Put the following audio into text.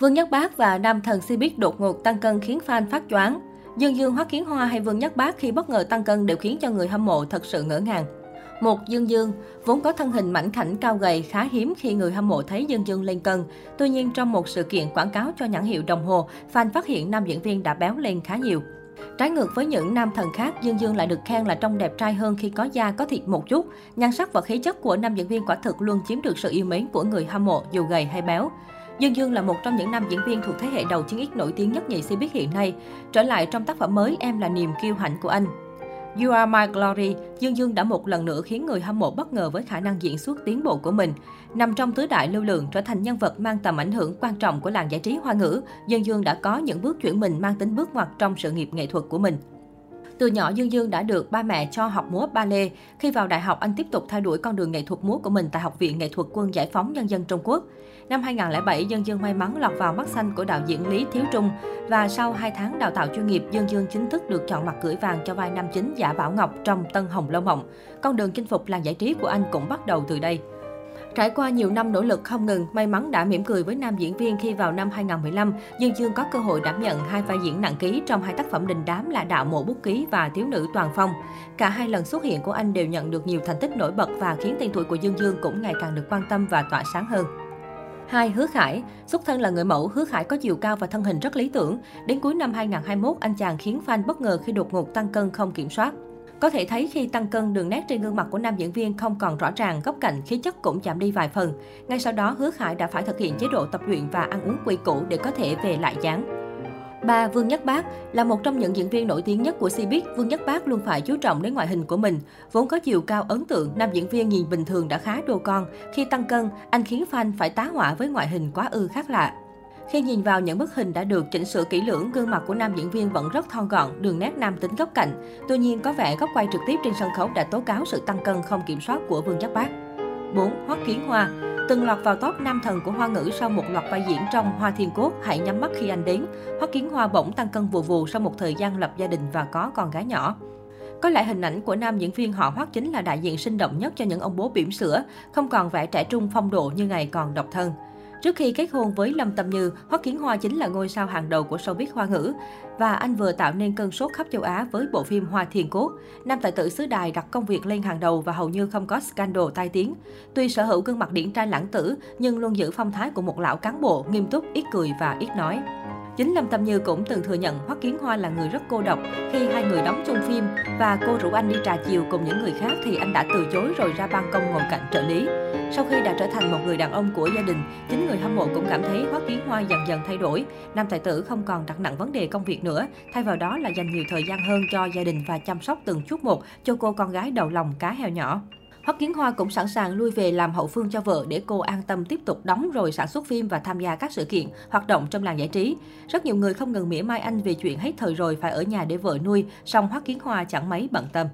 Vương Nhất Bác và nam thần Cbiz đột ngột tăng cân khiến fan phát choáng. Dương Dương Hoắc Kiến Hoa hay Vương Nhất Bác khi bất ngờ tăng cân đều khiến cho người hâm mộ thật sự ngỡ ngàng. Một Dương Dương, vốn có thân hình mảnh khảnh cao gầy khá hiếm khi người hâm mộ thấy Dương Dương lên cân. Tuy nhiên trong một sự kiện quảng cáo cho nhãn hiệu đồng hồ, fan phát hiện nam diễn viên đã béo lên khá nhiều. Trái ngược với những nam thần khác, Dương Dương lại được khen là trông đẹp trai hơn khi có da có thịt một chút. Nhan sắc và khí chất của nam diễn viên quả thực luôn chiếm được sự yêu mến của người hâm mộ dù gầy hay béo. Dương Dương là một trong những nam diễn viên thuộc thế hệ đầu 9X nổi tiếng nhất nhì Cbiz hiện nay. Trở lại trong tác phẩm mới Em là niềm kiêu hãnh của anh. You Are My Glory, Dương Dương đã một lần nữa khiến người hâm mộ bất ngờ với khả năng diễn xuất tiến bộ của mình. Nằm trong tứ đại lưu lượng, trở thành nhân vật mang tầm ảnh hưởng quan trọng của làng giải trí hoa ngữ, Dương Dương đã có những bước chuyển mình mang tính bước ngoặt trong sự nghiệp nghệ thuật của mình. Từ nhỏ Dương Dương đã được ba mẹ cho học múa ballet. Khi vào đại học, anh tiếp tục thay đổi con đường nghệ thuật múa của mình tại Học viện Nghệ thuật Quân Giải phóng Nhân dân Trung Quốc. Năm 2007, Dương Dương may mắn lọt vào mắt xanh của đạo diễn Lý Thiếu Trung và sau 2 tháng đào tạo chuyên nghiệp, Dương Dương chính thức được chọn mặt cưỡi vàng cho vai nam chính Giả Bảo Ngọc trong Tân Hồng Lâu Mộng. Con đường chinh phục làng giải trí của anh cũng bắt đầu từ đây. Trải qua nhiều năm nỗ lực không ngừng, may mắn đã mỉm cười với nam diễn viên khi vào năm 2015, Dương Dương có cơ hội đảm nhận hai vai diễn nặng ký trong hai tác phẩm đình đám là Đạo mộ bút ký và Thiếu nữ toàn phong. Cả hai lần xuất hiện của anh đều nhận được nhiều thành tích nổi bật và khiến tên tuổi của Dương Dương cũng ngày càng được quan tâm và tỏa sáng hơn. Hai Hứa Khải, xuất thân là người mẫu, Hứa Khải có chiều cao và thân hình rất lý tưởng. Đến cuối năm 2021, anh chàng khiến fan bất ngờ khi đột ngột tăng cân không kiểm soát. Có thể thấy khi tăng cân, đường nét trên gương mặt của nam diễn viên không còn rõ ràng, góc cạnh, khí chất cũng giảm đi vài phần. Ngay sau đó, Hứa Khải đã phải thực hiện chế độ tập luyện và ăn uống quy củ để có thể về lại dáng. Ba Vương Nhất Bác là một trong những diễn viên nổi tiếng nhất của Cbiz. Vương Nhất Bác luôn phải chú trọng đến ngoại hình của mình. Vốn có chiều cao ấn tượng, nam diễn viên nhìn bình thường đã khá đô con. Khi tăng cân, anh khiến fan phải tá hỏa với ngoại hình quá ư khác lạ. Khi nhìn vào những bức hình đã được chỉnh sửa kỹ lưỡng, gương mặt của nam diễn viên vẫn rất thon gọn, đường nét nam tính góc cạnh. Tuy nhiên, có vẻ góc quay trực tiếp trên sân khấu đã tố cáo sự tăng cân không kiểm soát của Vương Nhất Bác. 4. Hoắc Kiến Hoa Từng lọt vào top nam thần của Hoa ngữ sau một loạt vai diễn trong Hoa Thiên Cốt, Hãy nhắm mắt khi anh đến. Hoắc Kiến Hoa bỗng tăng cân vù vù sau một thời gian lập gia đình và có con gái nhỏ. Có lẽ hình ảnh của nam diễn viên họ Hoắc chính là đại diện sinh động nhất cho những ông bố bỉm sữa, không còn vẻ trẻ trung phong độ như ngày còn độc thân. Trước khi kết hôn với Lâm Tâm Như, Hoắc Kiến Hoa chính là ngôi sao hàng đầu của showbiz hoa ngữ. Và anh vừa tạo nên cơn sốt khắp châu Á với bộ phim Hoa Thiền Cốt. Nam tài tử xứ đài đặt công việc lên hàng đầu và hầu như không có scandal tai tiếng. Tuy sở hữu gương mặt điển trai lãng tử, nhưng luôn giữ phong thái của một lão cán bộ, nghiêm túc, ít cười và ít nói. Chính Lâm Tâm Như cũng từng thừa nhận Hoắc Kiến Hoa là người rất cô độc khi hai người đóng chung phim và cô rủ anh đi trà chiều cùng những người khác thì anh đã từ chối rồi ra ban công ngồi cạnh trợ lý. Sau khi đã trở thành một người đàn ông của gia đình, chính người hâm mộ cũng cảm thấy Hoắc Kiến Hoa dần dần thay đổi. Nam tài tử không còn đặt nặng vấn đề công việc nữa, thay vào đó là dành nhiều thời gian hơn cho gia đình và chăm sóc từng chút một cho cô con gái đầu lòng cá heo nhỏ. Hoắc Kiến Hoa cũng sẵn sàng lui về làm hậu phương cho vợ để cô an tâm tiếp tục đóng rồi sản xuất phim và tham gia các sự kiện, hoạt động trong làng giải trí. Rất nhiều người không ngừng mỉa mai anh về chuyện hết thời rồi phải ở nhà để vợ nuôi, song Hoắc Kiến Hoa chẳng mấy bận tâm.